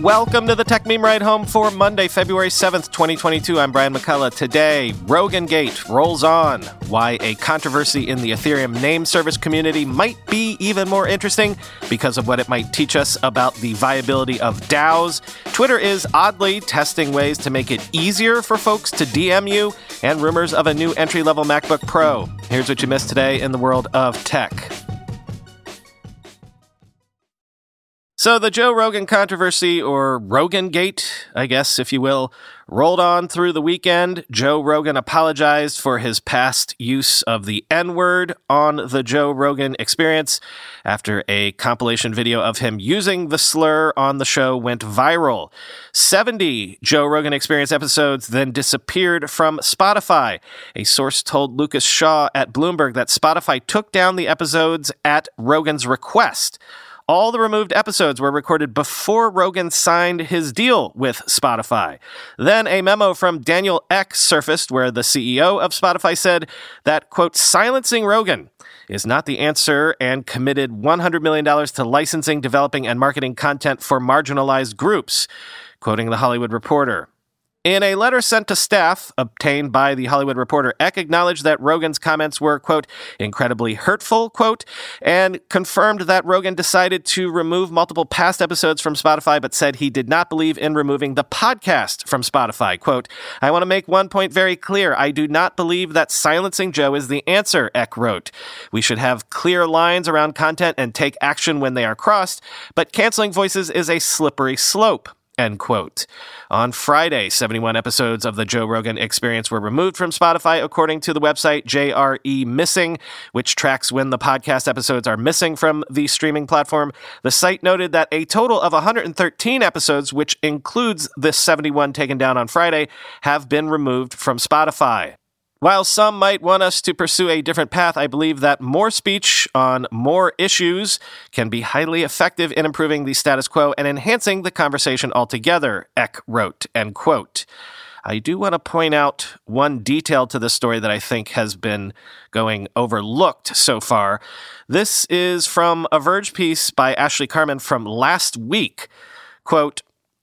Welcome to the Techmeme Ride Home for Monday, February 7th, 2022. I'm Brian McCullough. Today, Rogan Gate rolls on. Why a controversy in the Ethereum name service community might be even more interesting because of what it might teach us about the viability of DAOs. Twitter is oddly testing ways to make it easier for folks to DM you, and rumors of a new entry level MacBook Pro. Here's what you missed today in the world of tech. So the Joe Rogan controversy, or Rogan Gate, I guess, if you will, rolled on through the weekend. Joe Rogan apologized for his past use of the N word on the Joe Rogan experience after a compilation video of him using the slur on the show went viral. 70 Joe Rogan experience episodes then disappeared from Spotify. A source told Lucas Shaw at Bloomberg that Spotify took down the episodes at Rogan's request. All the removed episodes were recorded before Rogan signed his deal with Spotify. Then a memo from Daniel Ek surfaced where the CEO of Spotify said that, quote, silencing Rogan is not the answer and committed $100 million to licensing, developing, and marketing content for marginalized groups, quoting the Hollywood Reporter. In a letter sent to staff obtained by the Hollywood Reporter, Ek acknowledged that Rogan's comments were, quote, incredibly hurtful, quote, and confirmed that Rogan decided to remove multiple past episodes from Spotify, but said he did not believe in removing the podcast from Spotify. Quote, I want to make one point very clear. I do not believe that silencing Joe is the answer, Ek wrote. We should have clear lines around content and take action when they are crossed, but canceling voices is a slippery slope. End quote. On Friday, 71 episodes of the Joe Rogan experience were removed from Spotify, according to the website JRE Missing, which tracks when the podcast episodes are missing from the streaming platform. The site noted that a total of 113 episodes, which includes the 71 taken down on Friday, have been removed from Spotify. While some might want us to pursue a different path, I believe that more speech on more issues can be highly effective in improving the status quo and enhancing the conversation altogether, Ek wrote, end quote. I do want to point out one detail to this story that I think has been going overlooked so far. This is from a Verge piece by Ashley Carmen from last week. Quote,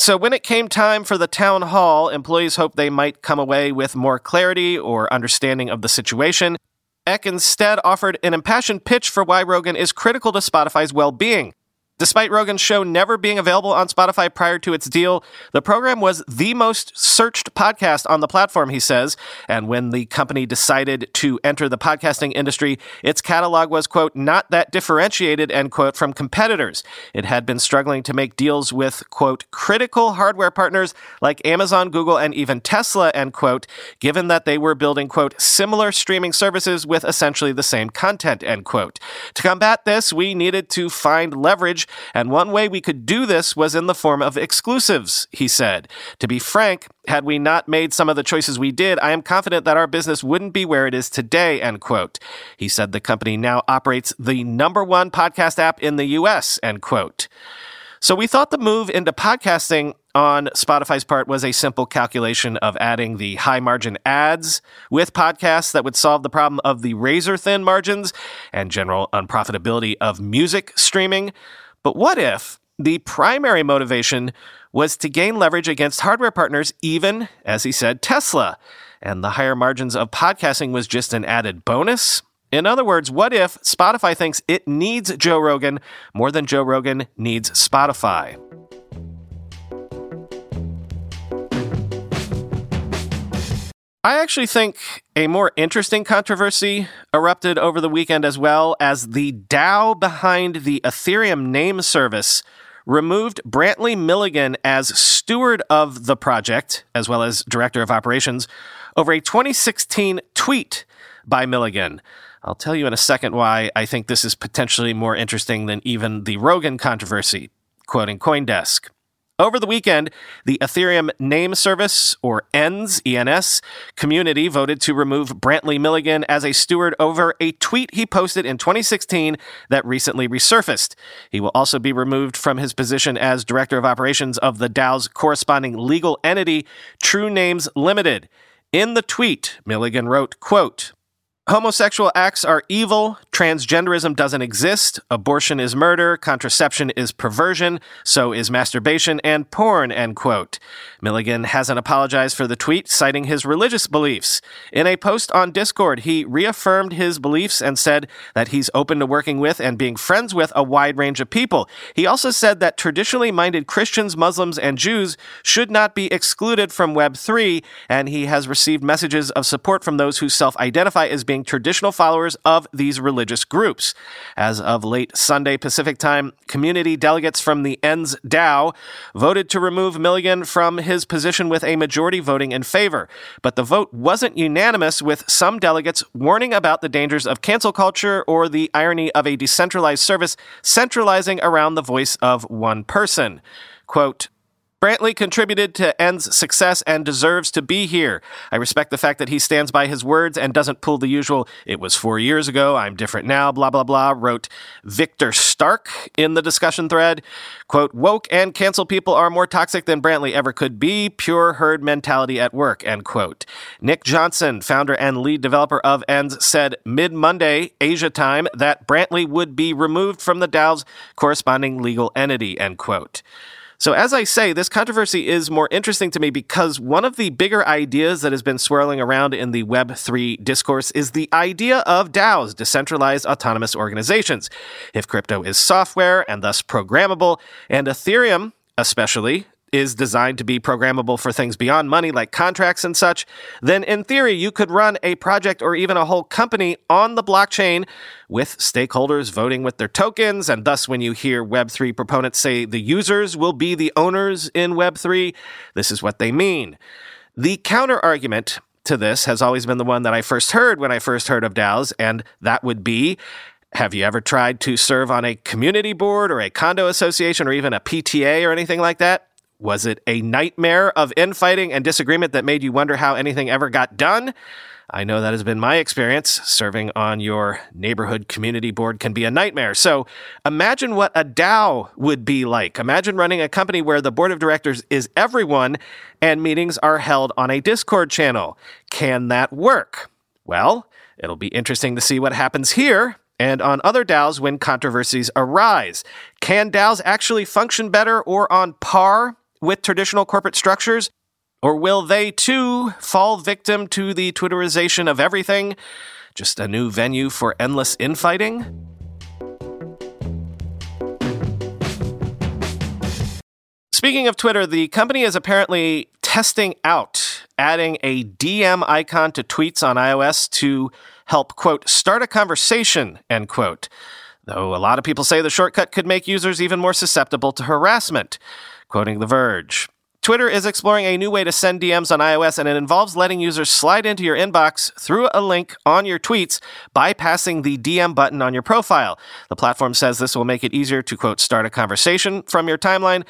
so, when it came time for the town hall, employees hoped they might come away with more clarity or understanding of the situation. Ek instead offered an impassioned pitch for why Rogan is critical to Spotify's well being. Despite Rogan's show never being available on Spotify prior to its deal, the program was the most searched podcast on the platform, he says. And when the company decided to enter the podcasting industry, its catalog was, quote, not that differentiated, end quote, from competitors. It had been struggling to make deals with, quote, critical hardware partners like Amazon, Google, and even Tesla, end quote, given that they were building, quote, similar streaming services with essentially the same content, end quote. To combat this, we needed to find leverage and one way we could do this was in the form of exclusives, he said. To be frank, had we not made some of the choices we did, I am confident that our business wouldn't be where it is today, end quote. He said the company now operates the number one podcast app in the US, end quote. So we thought the move into podcasting on Spotify's part was a simple calculation of adding the high margin ads with podcasts that would solve the problem of the razor thin margins and general unprofitability of music streaming. But what if the primary motivation was to gain leverage against hardware partners, even, as he said, Tesla, and the higher margins of podcasting was just an added bonus? In other words, what if Spotify thinks it needs Joe Rogan more than Joe Rogan needs Spotify? I actually think a more interesting controversy erupted over the weekend as well as the DAO behind the Ethereum name service removed Brantley Milligan as steward of the project, as well as director of operations, over a 2016 tweet by Milligan. I'll tell you in a second why I think this is potentially more interesting than even the Rogan controversy, quoting Coindesk. Over the weekend, the Ethereum Name Service, or ENS, ENS, community voted to remove Brantley Milligan as a steward over a tweet he posted in 2016 that recently resurfaced. He will also be removed from his position as Director of Operations of the DAO's corresponding legal entity, True Names Limited. In the tweet, Milligan wrote, quote, Homosexual acts are evil. Transgenderism doesn't exist. Abortion is murder. Contraception is perversion. So is masturbation and porn, end quote. Milligan hasn't apologized for the tweet, citing his religious beliefs. In a post on Discord, he reaffirmed his beliefs and said that he's open to working with and being friends with a wide range of people. He also said that traditionally minded Christians, Muslims, and Jews should not be excluded from Web3, and he has received messages of support from those who self identify as being traditional followers of these religious groups. As of late Sunday Pacific time, community delegates from the ENS DAO voted to remove Milligan from his position with a majority voting in favor. But the vote wasn't unanimous, with some delegates warning about the dangers of cancel culture or the irony of a decentralized service centralizing around the voice of one person. Quote, Brantley contributed to ENS's success and deserves to be here. I respect the fact that he stands by his words and doesn't pull the usual, it was four years ago, I'm different now, blah, blah, blah, wrote Victor Stark in the discussion thread. Quote, woke and cancel people are more toxic than Brantley ever could be. Pure herd mentality at work, end quote. Nick Johnson, founder and lead developer of ENS, said mid Monday, Asia time, that Brantley would be removed from the DAO's corresponding legal entity, end quote. So, as I say, this controversy is more interesting to me because one of the bigger ideas that has been swirling around in the Web3 discourse is the idea of DAOs, decentralized autonomous organizations. If crypto is software and thus programmable, and Ethereum, especially, is designed to be programmable for things beyond money like contracts and such, then in theory, you could run a project or even a whole company on the blockchain with stakeholders voting with their tokens. And thus, when you hear Web3 proponents say the users will be the owners in Web3, this is what they mean. The counter argument to this has always been the one that I first heard when I first heard of DAOs, and that would be have you ever tried to serve on a community board or a condo association or even a PTA or anything like that? Was it a nightmare of infighting and disagreement that made you wonder how anything ever got done? I know that has been my experience. Serving on your neighborhood community board can be a nightmare. So imagine what a DAO would be like. Imagine running a company where the board of directors is everyone and meetings are held on a Discord channel. Can that work? Well, it'll be interesting to see what happens here and on other DAOs when controversies arise. Can DAOs actually function better or on par with traditional corporate structures? Or will they too fall victim to the Twitterization of everything? Just a new venue for endless infighting? Speaking of Twitter, the company is apparently testing out adding a DM icon to tweets on iOS to help, quote, start a conversation, end quote. Though a lot of people say the shortcut could make users even more susceptible to harassment. Quoting The Verge. Twitter is exploring a new way to send DMs on iOS, and it involves letting users slide into your inbox through a link on your tweets, bypassing the DM button on your profile. The platform says this will make it easier to, quote, start a conversation from your timeline,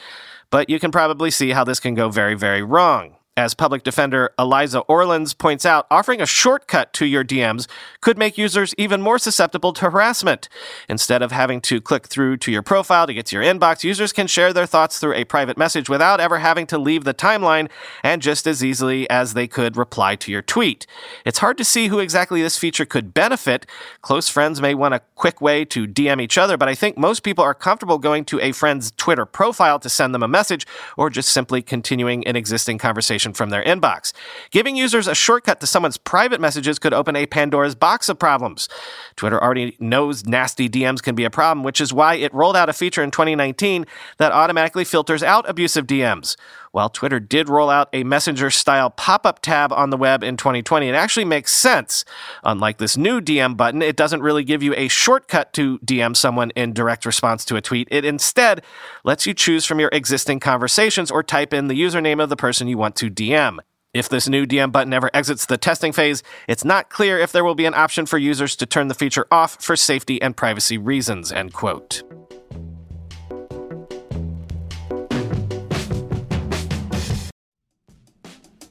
but you can probably see how this can go very, very wrong. As public defender Eliza Orlins points out, offering a shortcut to your DMs could make users even more susceptible to harassment. Instead of having to click through to your profile to get to your inbox, users can share their thoughts through a private message without ever having to leave the timeline and just as easily as they could reply to your tweet. It's hard to see who exactly this feature could benefit. Close friends may want a quick way to DM each other, but I think most people are comfortable going to a friend's Twitter profile to send them a message or just simply continuing an existing conversation notification from their inbox. Giving users a shortcut to someone's private messages could open a Pandora's box of problems. Twitter already knows nasty DMs can be a problem, which is why it rolled out a feature in 2019 that automatically filters out abusive DMs. While Twitter did roll out a messenger style pop up tab on the web in 2020, it actually makes sense. Unlike this new DM button, it doesn't really give you a shortcut to DM someone in direct response to a tweet. It instead lets you choose from your existing conversations or type in the username of the person you want to DM. If this new DM button ever exits the testing phase, it's not clear if there will be an option for users to turn the feature off for safety and privacy reasons, end quote.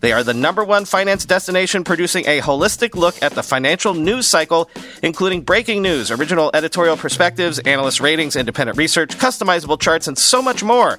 They are the number one finance destination producing a holistic look at the financial news cycle, including breaking news, original editorial perspectives, analyst ratings, independent research, customizable charts, and so much more.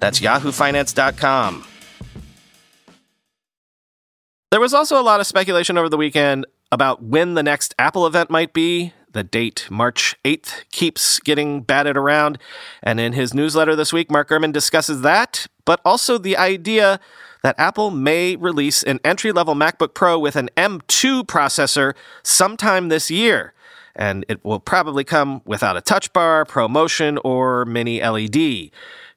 That's yahoofinance.com. There was also a lot of speculation over the weekend about when the next Apple event might be. The date, March 8th, keeps getting batted around. And in his newsletter this week, Mark Gurman discusses that, but also the idea that Apple may release an entry level MacBook Pro with an M2 processor sometime this year. And it will probably come without a touch bar, ProMotion, or mini LED.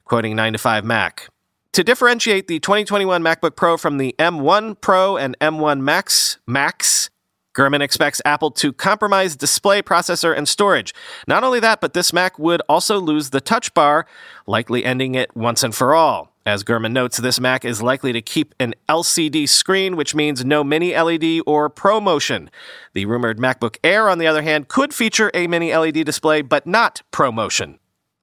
Quoting 9 to 5 Mac. To differentiate the 2021 MacBook Pro from the M1 Pro and M1 Max Max, Gurman expects Apple to compromise display, processor, and storage. Not only that, but this Mac would also lose the touch bar, likely ending it once and for all. As Gurman notes, this Mac is likely to keep an LCD screen, which means no mini LED or ProMotion. The rumored MacBook Air, on the other hand, could feature a mini LED display, but not ProMotion.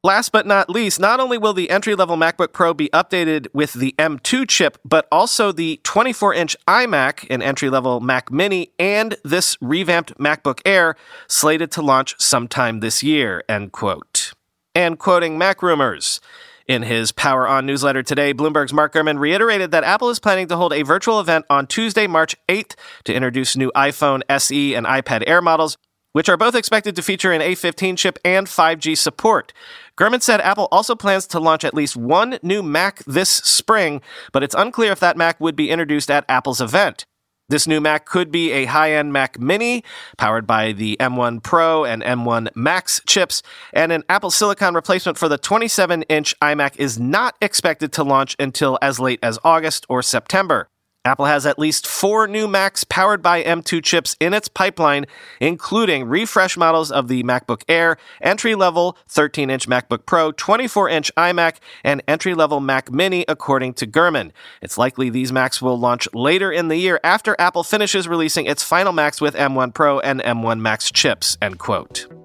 Last but not least, not only will the entry level MacBook Pro be updated with the M2 chip, but also the 24 inch iMac, an entry level Mac Mini, and this revamped MacBook Air slated to launch sometime this year. End quote. And quoting Mac Rumors. In his Power On newsletter today, Bloomberg's Mark Gurman reiterated that Apple is planning to hold a virtual event on Tuesday, March 8th to introduce new iPhone SE and iPad Air models, which are both expected to feature an A15 chip and 5G support. Gurman said Apple also plans to launch at least one new Mac this spring, but it's unclear if that Mac would be introduced at Apple's event. This new Mac could be a high end Mac Mini, powered by the M1 Pro and M1 Max chips, and an Apple Silicon replacement for the 27 inch iMac is not expected to launch until as late as August or September. Apple has at least four new Macs powered by M2 chips in its pipeline, including refresh models of the MacBook Air, entry level 13 inch MacBook Pro, 24 inch iMac, and entry level Mac Mini, according to Gurman. It's likely these Macs will launch later in the year after Apple finishes releasing its final Macs with M1 Pro and M1 Max chips. End quote.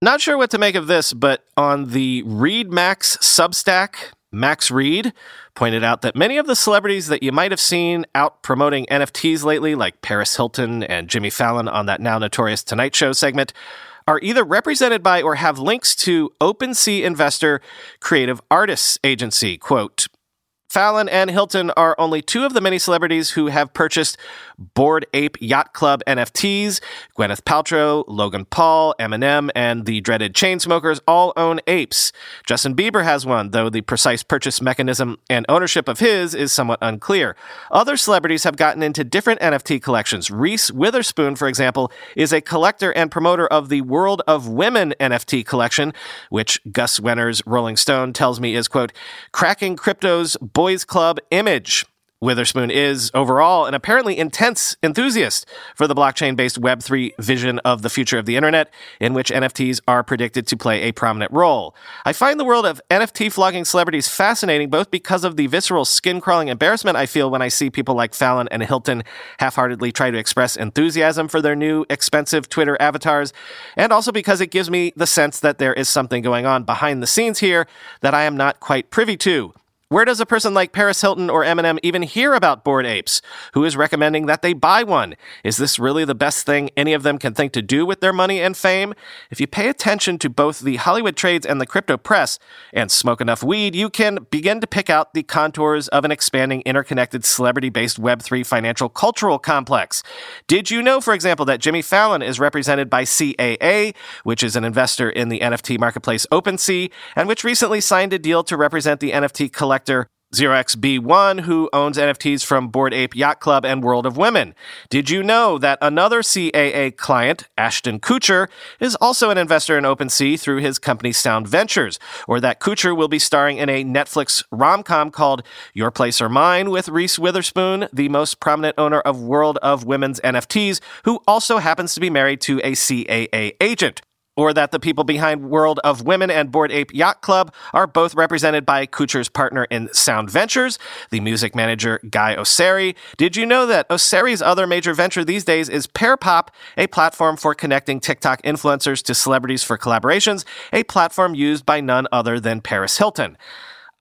Not sure what to make of this, but on the Read Max Substack, Max Read pointed out that many of the celebrities that you might have seen out promoting NFTs lately, like Paris Hilton and Jimmy Fallon on that now notorious Tonight Show segment, are either represented by or have links to OpenSea investor Creative Artists Agency. Quote, Fallon and Hilton are only two of the many celebrities who have purchased Bored Ape Yacht Club NFTs. Gwyneth Paltrow, Logan Paul, Eminem, and the dreaded Chainsmokers all own apes. Justin Bieber has one, though the precise purchase mechanism and ownership of his is somewhat unclear. Other celebrities have gotten into different NFT collections. Reese Witherspoon, for example, is a collector and promoter of the World of Women NFT collection, which Gus Wenner's Rolling Stone tells me is, quote, cracking crypto's boys club image. Witherspoon is overall an apparently intense enthusiast for the blockchain based Web3 vision of the future of the internet, in which NFTs are predicted to play a prominent role. I find the world of NFT flogging celebrities fascinating both because of the visceral skin crawling embarrassment I feel when I see people like Fallon and Hilton half heartedly try to express enthusiasm for their new expensive Twitter avatars, and also because it gives me the sense that there is something going on behind the scenes here that I am not quite privy to. Where does a person like Paris Hilton or Eminem even hear about bored apes? Who is recommending that they buy one? Is this really the best thing any of them can think to do with their money and fame? If you pay attention to both the Hollywood trades and the crypto press and smoke enough weed, you can begin to pick out the contours of an expanding interconnected celebrity based Web3 financial cultural complex. Did you know, for example, that Jimmy Fallon is represented by CAA, which is an investor in the NFT marketplace OpenSea, and which recently signed a deal to represent the NFT collector collector 0xB1, who owns NFTs from Bored Ape Yacht Club and World of Women. Did you know that another CAA client, Ashton Kutcher, is also an investor in OpenSea through his company Sound Ventures? Or that Kutcher will be starring in a Netflix rom com called Your Place or Mine with Reese Witherspoon, the most prominent owner of World of Women's NFTs, who also happens to be married to a CAA agent? Or that the people behind World of Women and Bored Ape Yacht Club are both represented by Kutcher's partner in Sound Ventures, the music manager Guy Oseary. Did you know that Oseary's other major venture these days is Pearpop, a platform for connecting TikTok influencers to celebrities for collaborations, a platform used by none other than Paris Hilton?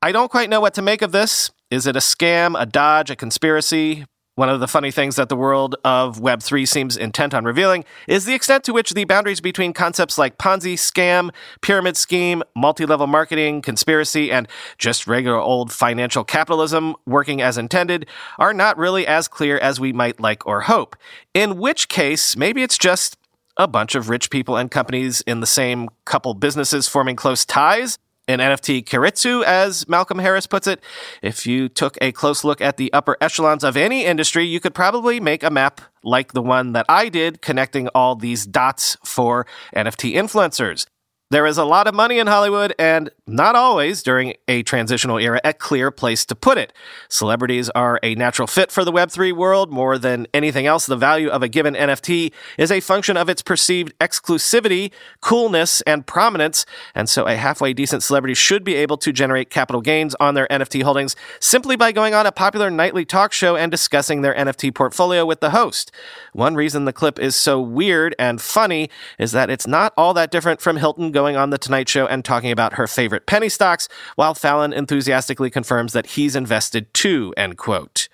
I don't quite know what to make of this. Is it a scam, a dodge, a conspiracy? One of the funny things that the world of Web3 seems intent on revealing is the extent to which the boundaries between concepts like Ponzi, scam, pyramid scheme, multi level marketing, conspiracy, and just regular old financial capitalism working as intended are not really as clear as we might like or hope. In which case, maybe it's just a bunch of rich people and companies in the same couple businesses forming close ties an NFT keiretsu, as Malcolm Harris puts it. If you took a close look at the upper echelons of any industry, you could probably make a map like the one that I did, connecting all these dots for NFT influencers. There is a lot of money in Hollywood, and not always during a transitional era, a clear place to put it. Celebrities are a natural fit for the Web3 world. More than anything else, the value of a given NFT is a function of its perceived exclusivity, coolness, and prominence. And so a halfway decent celebrity should be able to generate capital gains on their NFT holdings simply by going on a popular nightly talk show and discussing their NFT portfolio with the host. One reason the clip is so weird and funny is that it's not all that different from Hilton going on The Tonight Show and talking about her favorite penny stocks, while Fallon enthusiastically confirms that he's invested too, end quote.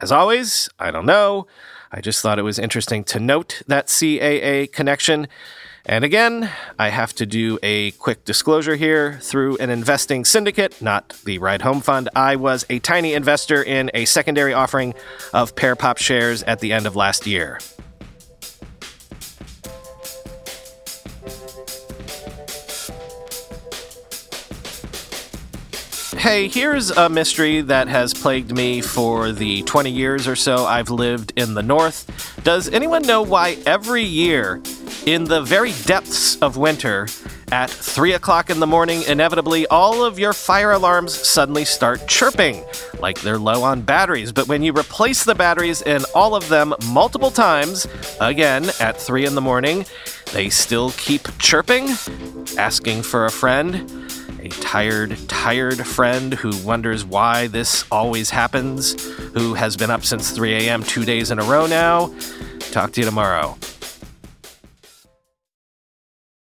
As always, I don't know. I just thought it was interesting to note that CAA connection. And again, I have to do a quick disclosure here. Through an investing syndicate, not the Ride Home Fund, I was a tiny investor in a secondary offering of Pair Pearpop shares at the end of last year. Hey, here's a mystery that has plagued me for the 20 years or so I've lived in the North. Does anyone know why every year, in the very depths of winter, at 3 o'clock in the morning, inevitably all of your fire alarms suddenly start chirping, like they're low on batteries. But when you replace the batteries in all of them multiple times, again at 3 in the morning, they still keep chirping, asking for a friend a tired, tired friend who wonders why this always happens, who has been up since 3 a.m. two days in a row now. Talk to you tomorrow.